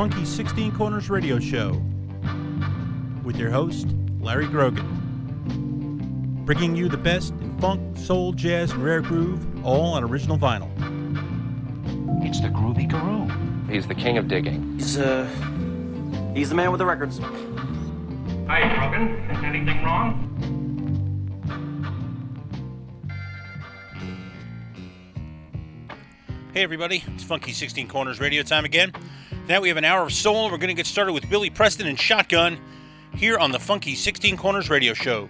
Funky 16 Corners radio show with your host, Larry Grogan. Bringing you the best in funk, soul, jazz, and rare groove, all on original vinyl. It's the Groovy Guru. He's the king of digging. He's, uh, he's the man with the records. Hi, Grogan. Anything wrong? Hey everybody, it's Funky 16 Corners radio time again. Now we have an hour of soul. We're going to get started with Billy Preston and Shotgun here on the Funky 16 Corners radio show.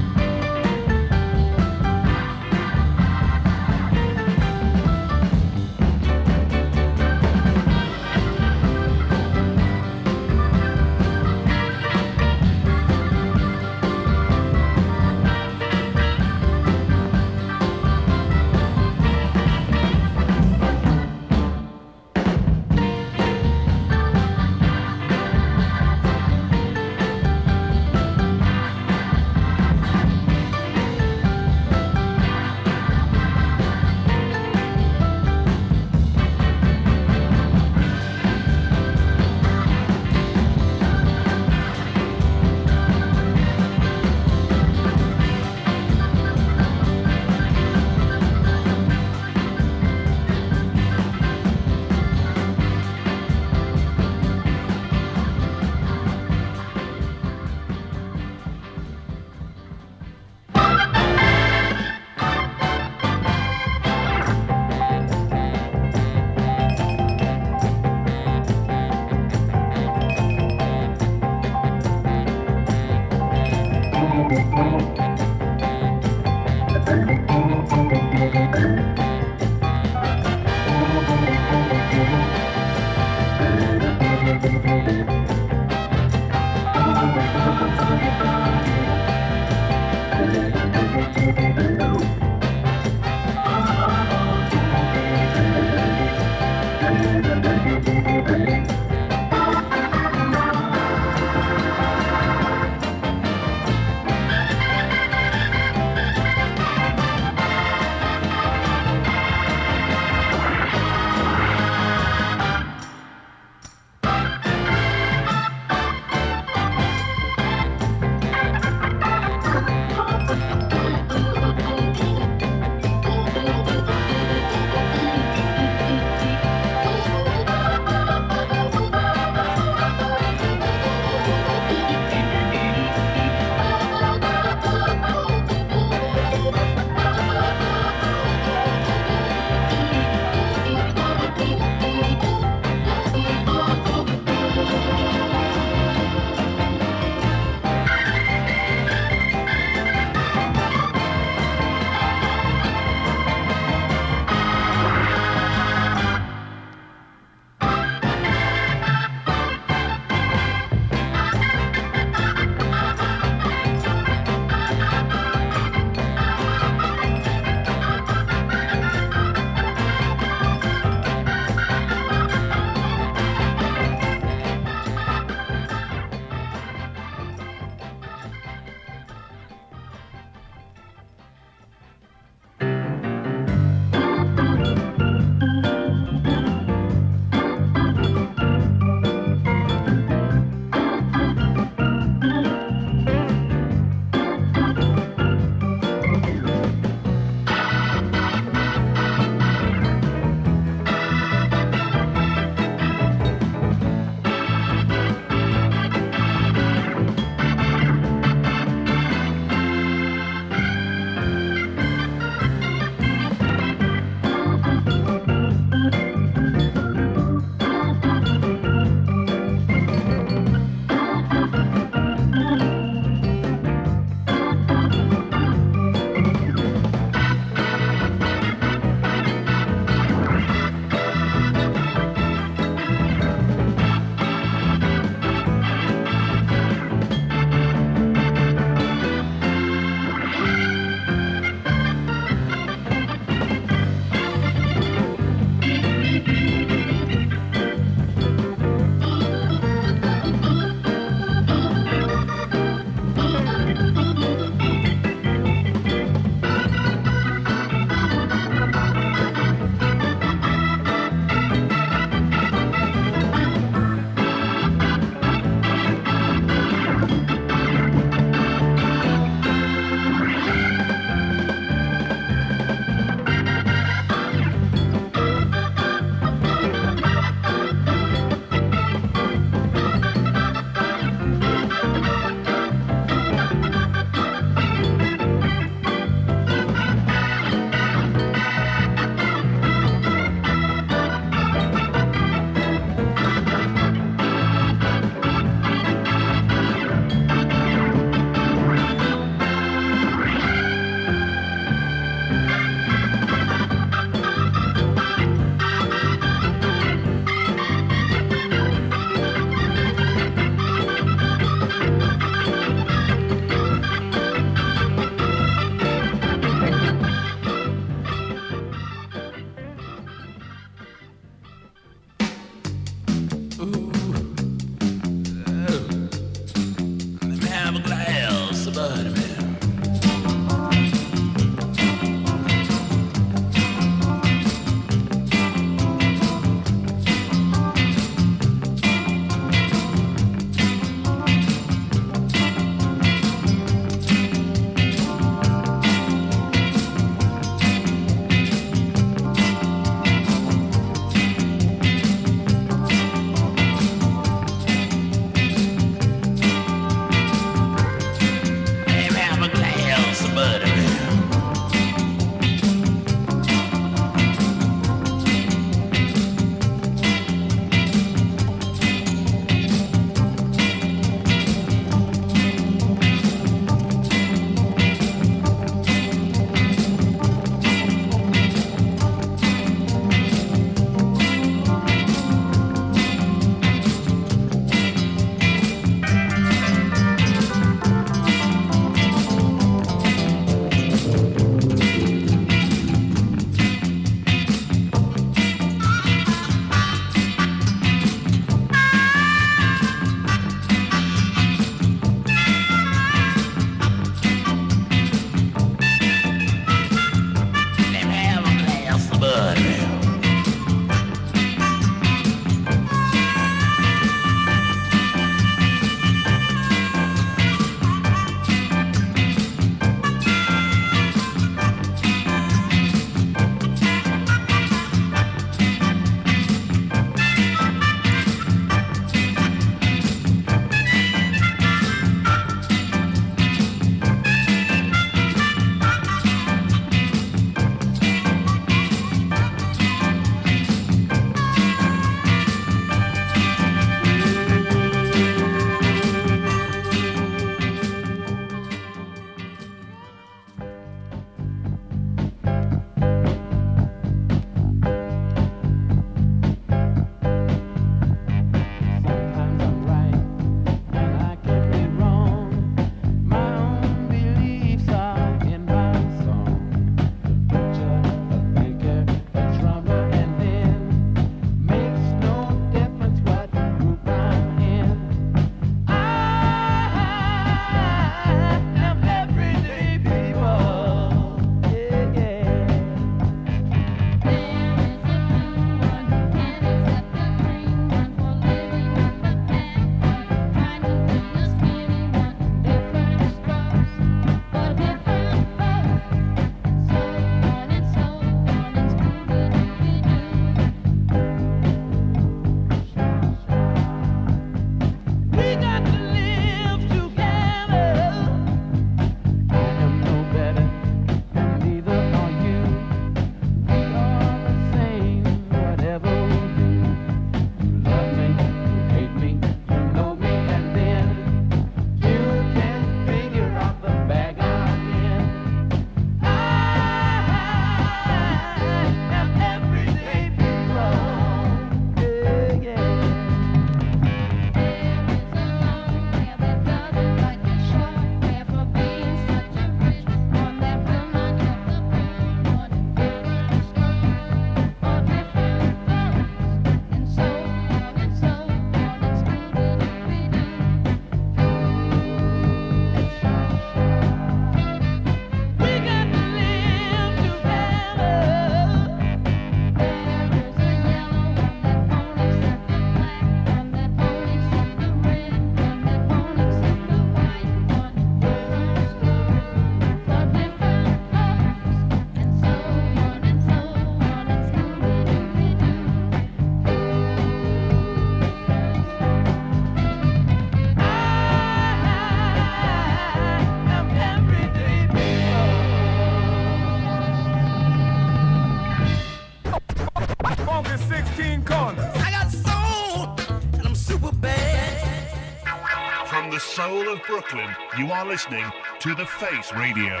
Brooklyn, you are listening to The Face Radio.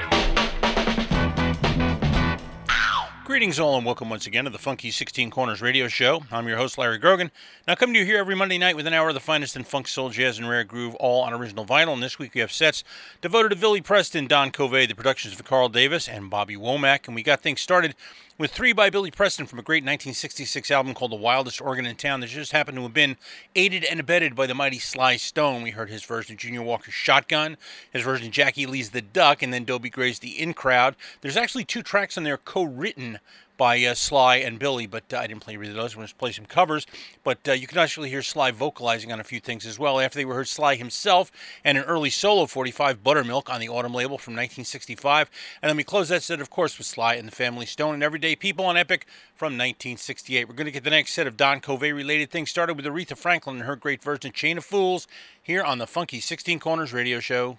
Greetings, all, and welcome once again to the Funky 16 Corners radio show. I'm your host, Larry Grogan. Now, coming to you here every Monday night with an hour of the finest in funk, soul, jazz, and rare groove, all on original vinyl. And this week we have sets devoted to Billy Preston, Don Covay, the productions of Carl Davis, and Bobby Womack. And we got things started with three by Billy Preston from a great 1966 album called The Wildest Organ in Town that just happened to have been aided and abetted by the mighty Sly Stone. We heard his version of Junior Walker's Shotgun, his version of Jackie Lee's The Duck, and then Dobie Gray's The In Crowd. There's actually two tracks on there co written by uh, Sly and Billy, but uh, I didn't play either of those. Going to play some covers. But uh, you can actually hear Sly vocalizing on a few things as well. After they were heard Sly himself and an early solo 45, Buttermilk, on the Autumn label from 1965. And then we close that set, of course, with Sly and the Family Stone and Everyday People on Epic from 1968. We're going to get the next set of Don Covay related things started with Aretha Franklin and her great version, of Chain of Fools, here on the Funky 16 Corners radio show.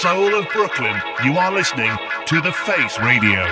soul of Brooklyn, you are listening to The Face Radio.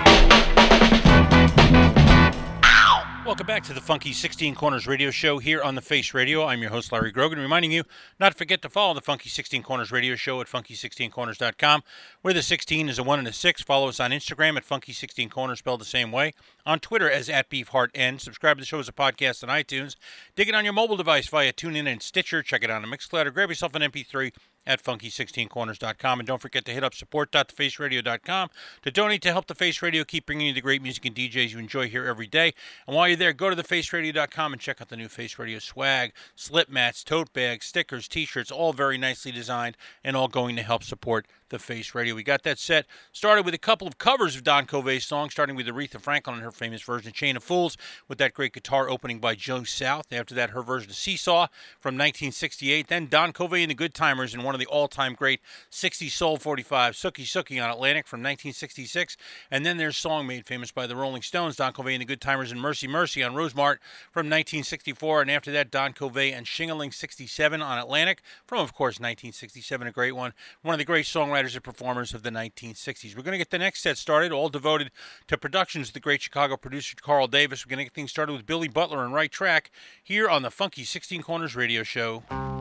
Welcome back to the Funky 16 Corners Radio Show here on The Face Radio. I'm your host, Larry Grogan, reminding you not to forget to follow the Funky 16 Corners Radio Show at funky16corners.com, where the 16 is a 1 and a 6. Follow us on Instagram at funky16corners, spelled the same way, on Twitter as at beefheartn. Subscribe to the show as a podcast on iTunes. Dig it on your mobile device via TuneIn and Stitcher. Check it out on Mixcloud or grab yourself an MP3 at funky16corners.com. And don't forget to hit up support.thefaceradio.com to donate to help The Face Radio keep bringing you the great music and DJs you enjoy here every day. And while you're there, go to thefaceradio.com and check out the new Face Radio swag, slip mats, tote bags, stickers, t-shirts, all very nicely designed and all going to help support the Face Radio. We got that set started with a couple of covers of Don Covay's songs, starting with Aretha Franklin and her famous version of Chain of Fools, with that great guitar opening by Joe South. After that, her version of Seesaw from 1968. Then Don Covay and the Good Timers in one of the all-time great 60s Soul 45, Sookie Sookie on Atlantic from 1966. And then their song made famous by the Rolling Stones, Don Covay and the Good Timers and Mercy Mercy on Rosemart from 1964. And after that, Don Covay and Shingaling 67 on Atlantic from, of course, 1967, a great one. One of the great songwriters and performers of the 1960s. We're going to get the next set started, all devoted to productions of the great Chicago producer Carl Davis. We're going to get things started with Billy Butler and Right Track here on the Funky 16 Corners radio show.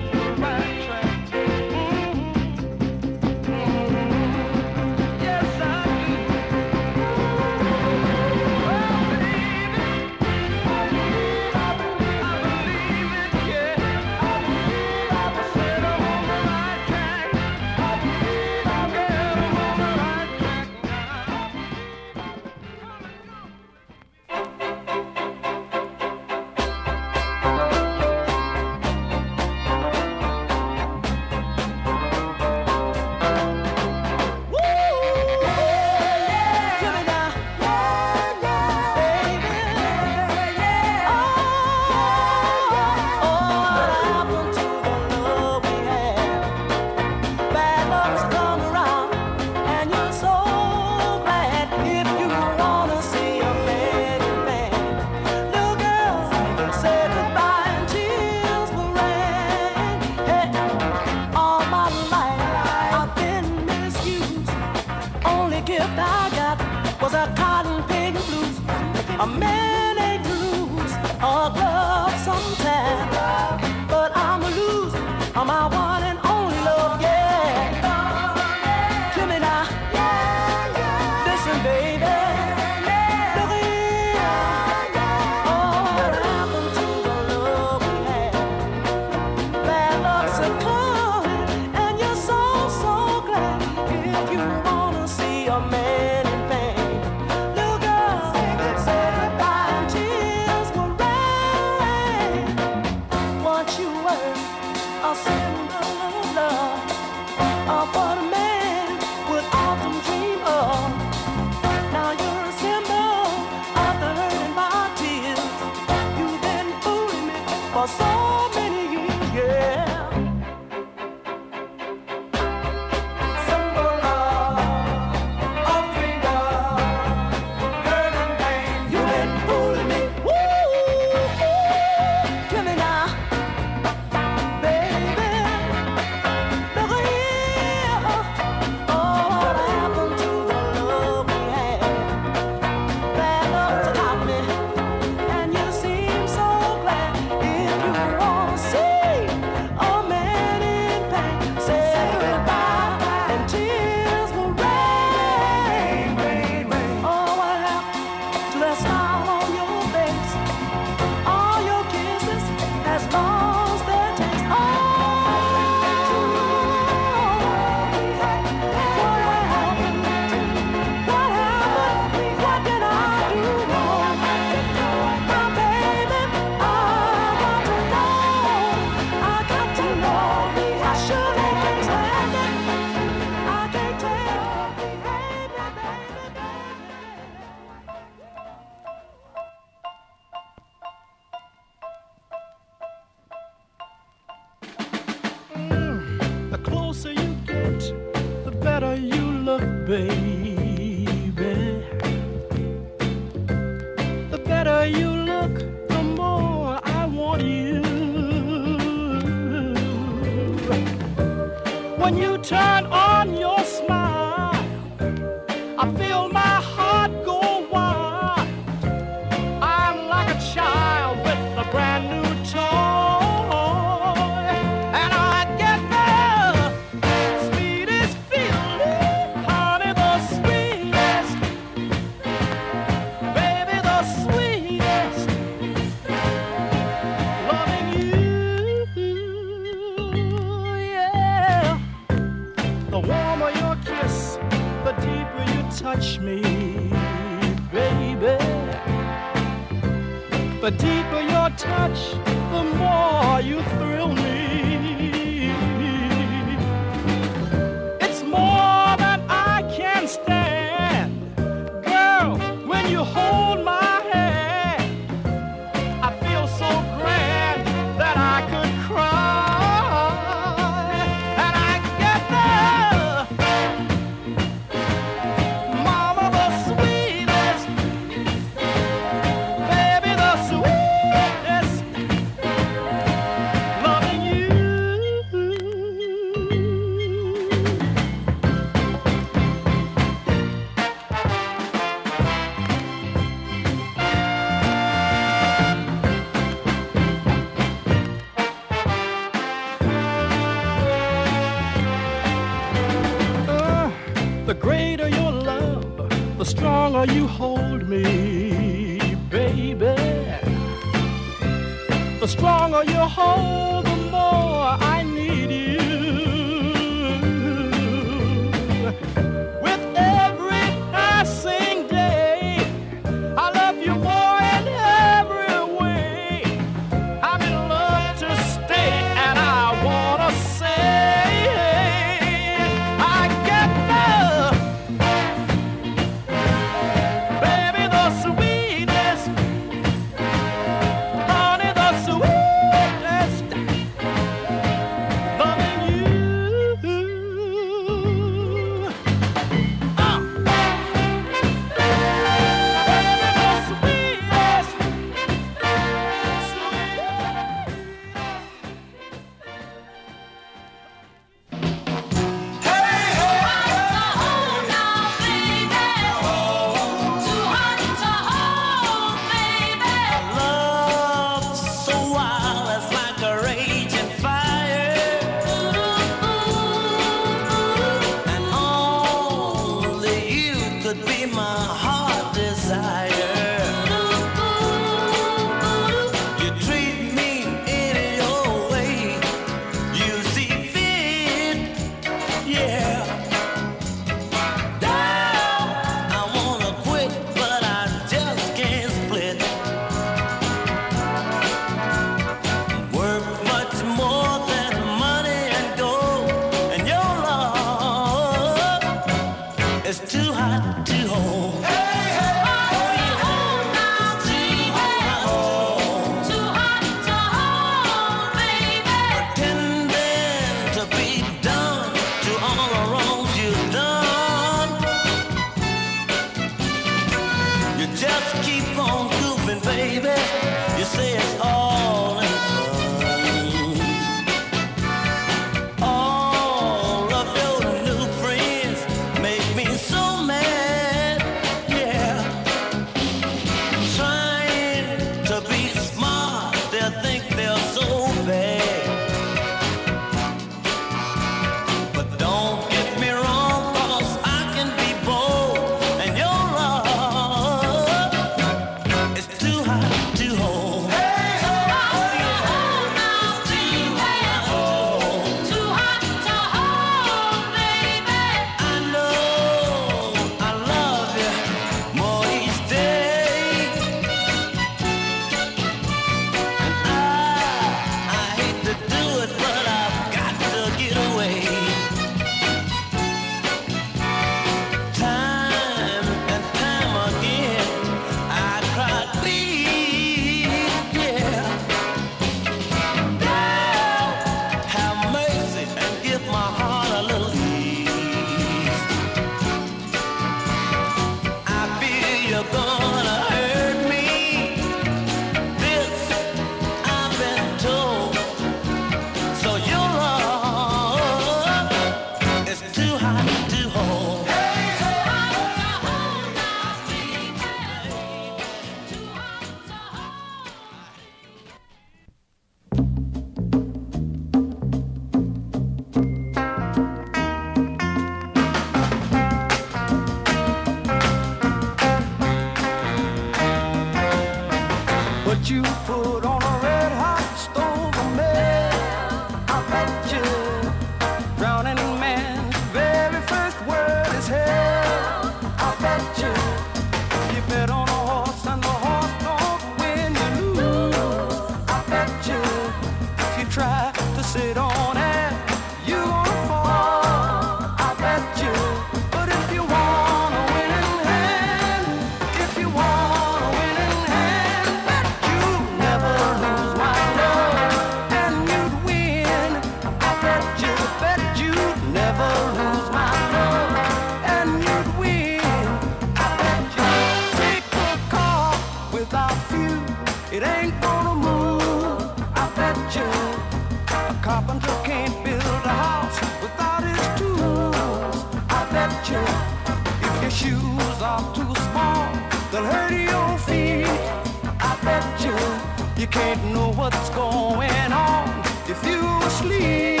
You can't know what's going on if you asleep.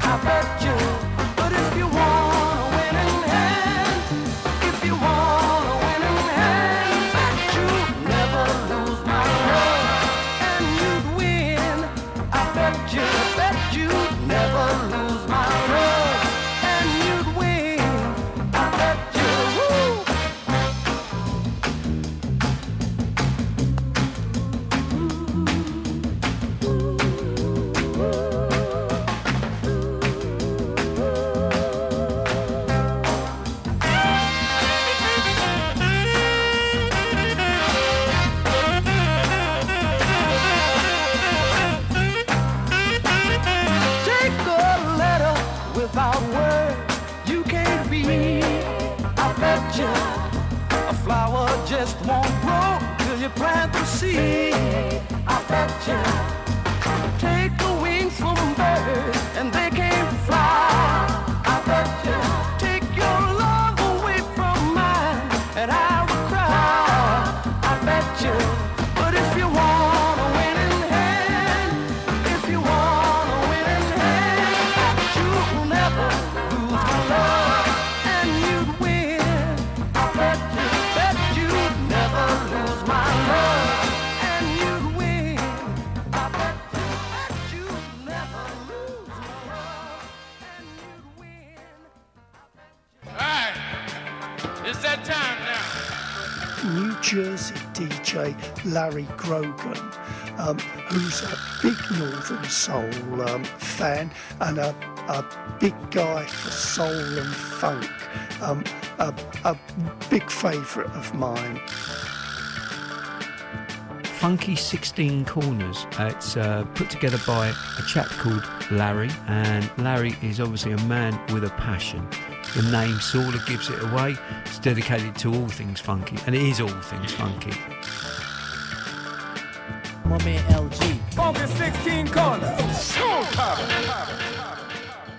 I bet you, but if you want Larry Grogan, um, who's a big Northern Soul um, fan and a, a big guy for soul and funk. Um, a, a big favourite of mine. Funky 16 Corners. Uh, it's uh, put together by a chap called Larry, and Larry is obviously a man with a passion. The name sort of gives it away. It's dedicated to all things funky, and it is all things funky. My man LG. Funky 16 corners.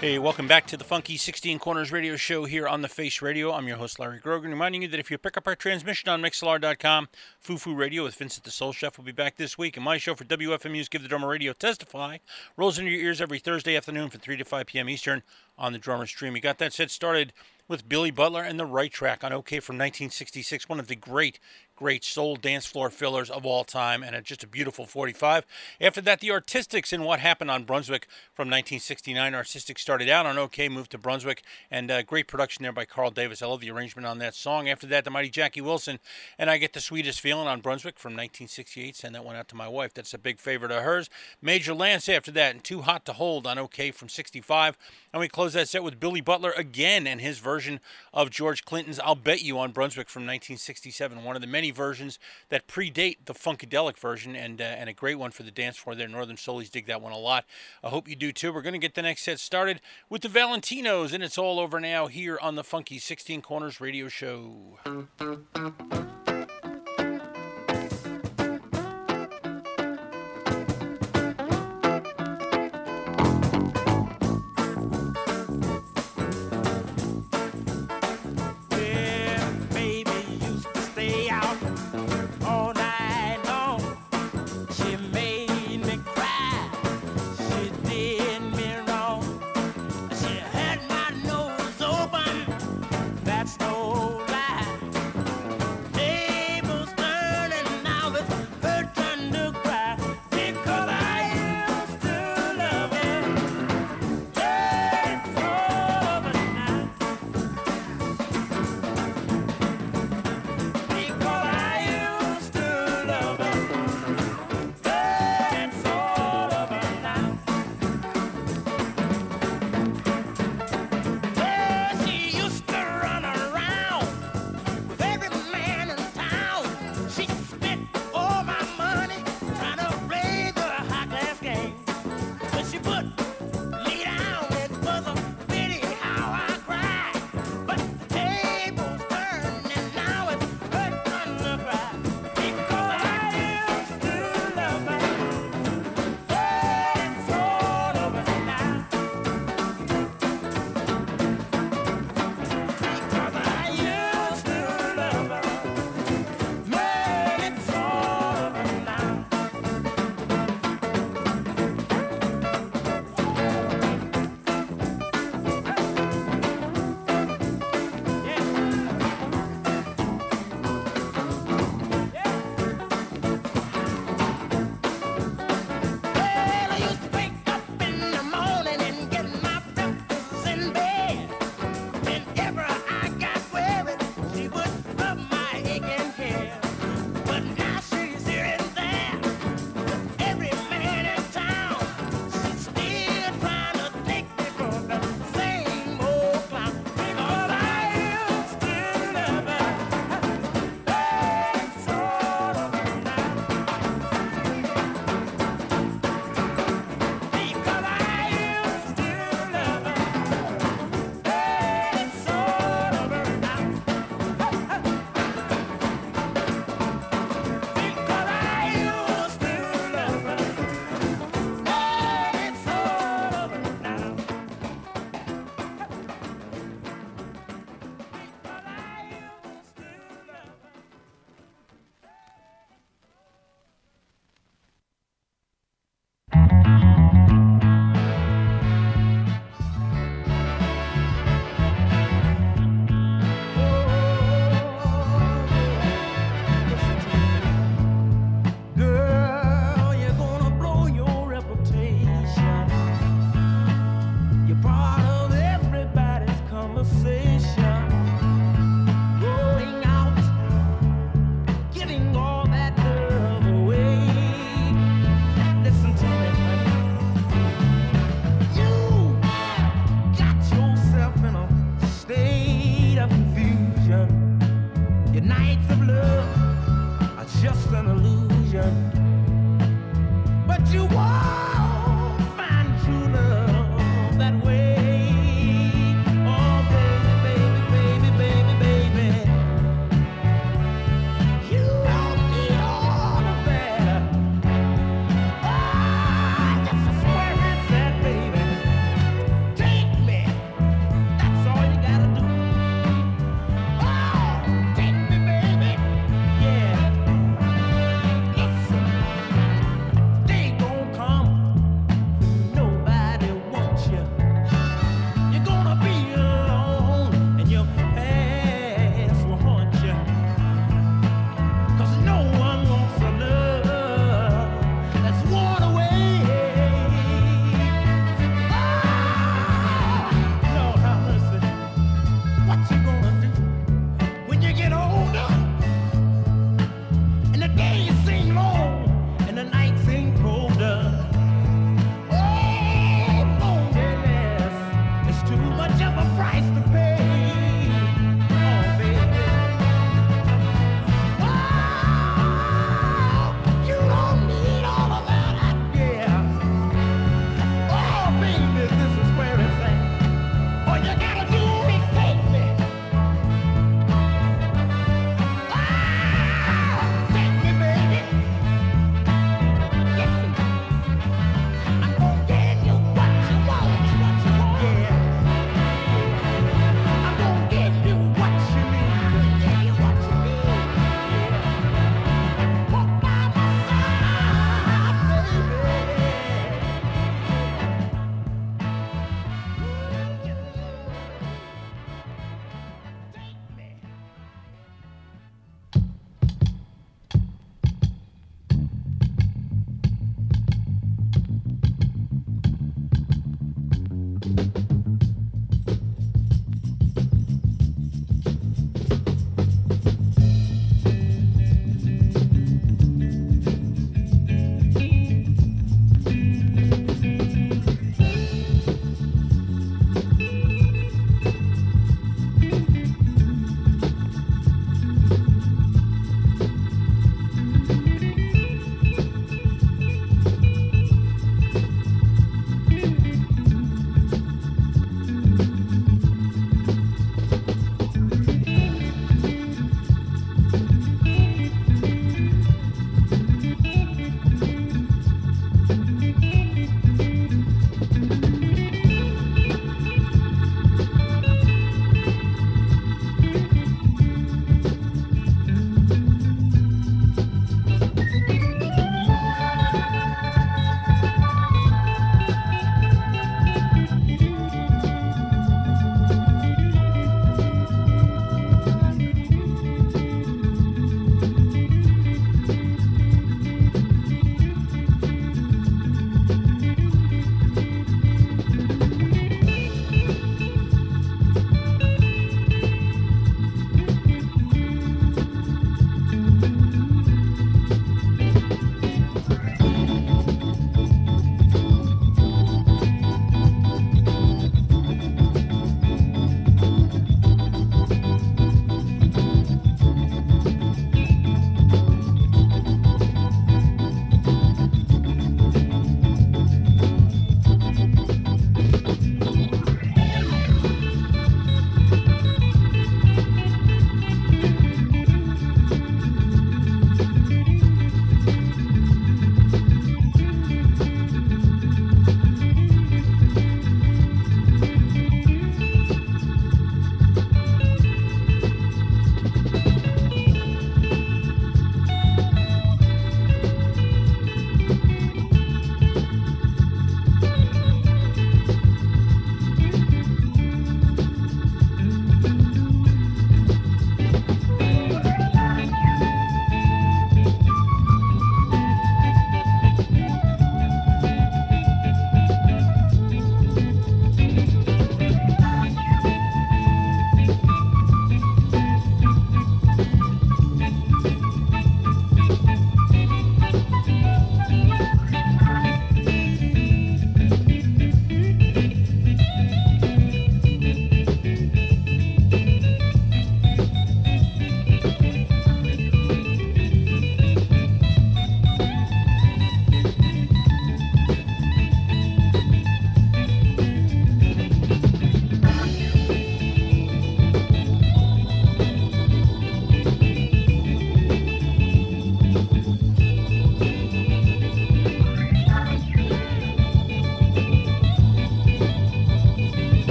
Hey, welcome back to the Funky 16 Corners radio show here on the Face Radio. I'm your host, Larry Grogan, reminding you that if you pick up our transmission on Mixlr.com, Fufu Radio with Vincent the Soul Chef will be back this week. And my show for WFMU's Give the Drummer Radio Testify rolls into your ears every Thursday afternoon from 3 to 5 p.m. Eastern on the Drummer Stream. We got that set started with Billy Butler and the Right Track on Okeh from 1966, one of the great, great soul dance floor fillers of all time, and a, just a beautiful 45. After that, the Artistics and What Happened on Brunswick from 1969. Artistics started out on Okeh, moved to Brunswick, and uh, great production there by Carl Davis. I love the arrangement on that song. After that, the mighty Jackie Wilson and I Get the Sweetest Feeling on Brunswick from 1968. Send that one out to my wife. That's a big favorite of hers. Major Lance after that, and Too Hot to Hold on Okeh from 65. And we close that set with Billy Butler again and his version of George Clinton's I'll Bet You on Brunswick from 1967. One of the many versions that predate the Funkadelic version and uh, and a great one for the dance floor there. Northern Soulies dig that one a lot. I hope you do too. We're going to get the next set started with the Valentinos, and it's all over now here on the Funky 16 Corners radio show.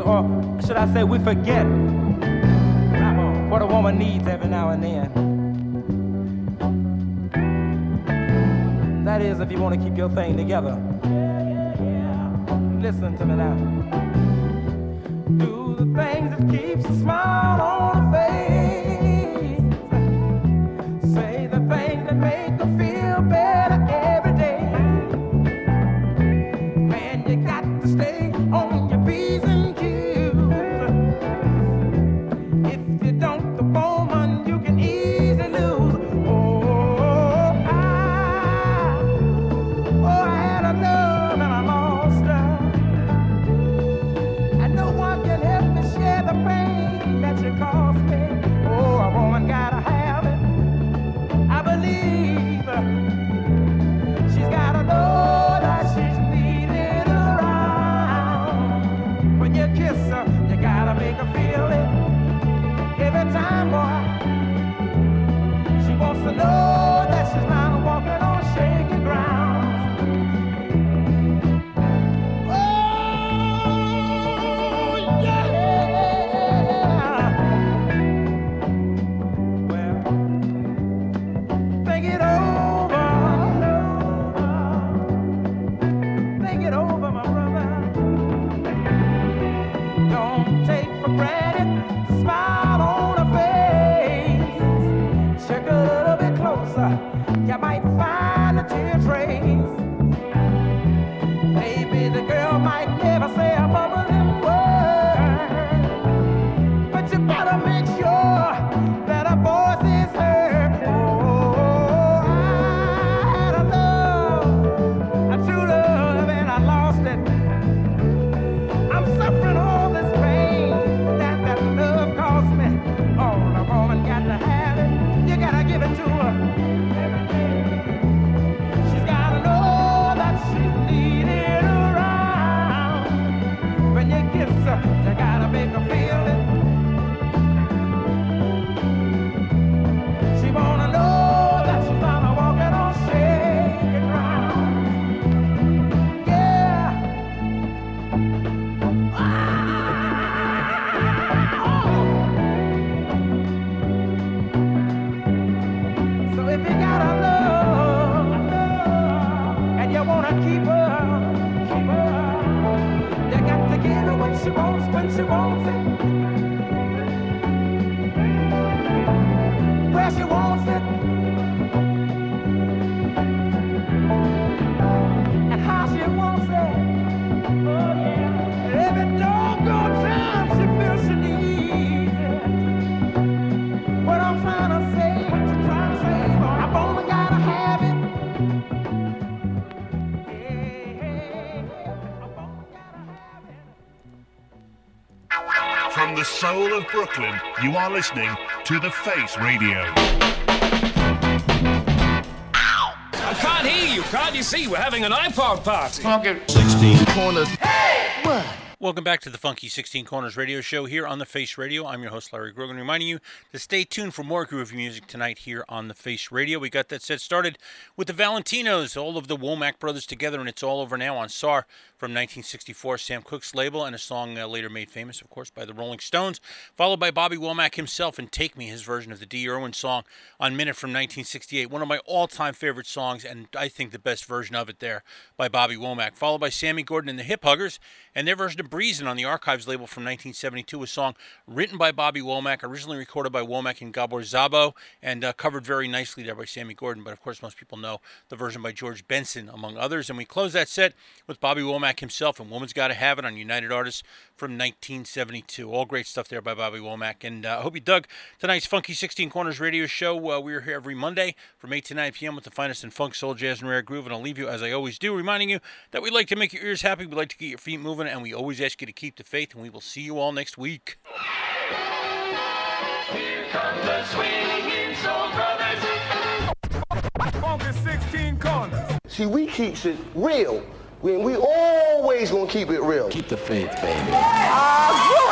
Or should I say, we forget what a woman needs every now and then. That is, if you want to keep your thing together. Listen to me now. Do the things that keeps a smile on Brooklyn, you are listening to The Face Radio. I can't hear you. Can't you see? We're having an iPod party. 16 corners. Welcome back to the Funky 16 Corners radio show here on The Face Radio. I'm your host, Larry Grogan, reminding you to stay tuned for more groovy music tonight here on The Face Radio. We got that set started with the Valentinos, all of the Womack brothers together, and it's all over now on SAR from 1964, Sam Cooke's label, and a song uh, later made famous, of course, by the Rolling Stones, followed by Bobby Womack himself and Take Me, his version of the D. Irwin song on Minit from 1968. One of my all time favorite songs, and I think the best version of it there by Bobby Womack, followed by Sammy Gordon and the Hip Huggers, and their version of Breezin' on the Archives label from 1972, a song written by Bobby Womack, originally recorded by Womack and Gabor Szabo, and uh, covered very nicely there by Sammy Gordon. But of course, most people know the version by George Benson, among others. And we close that set with Bobby Womack himself and Woman's Gotta Have It on United Artists from 1972. All great stuff there by Bobby Womack. And uh, I hope you dug tonight's Funky 16 Corners radio show. Uh, we're here every Monday from 8 to 9 p.m. with the finest in funk, soul, jazz, and rare groove. And I'll leave you, as I always do, reminding you that we like to make your ears happy, we like to get your feet moving, and we always ask you to keep the faith. And we will see you all next week. Here come the swinging soul brothers. Funky 16 corners. See, we keeps it real. We, we always gonna keep it real. Keep the faith, baby. Ah, From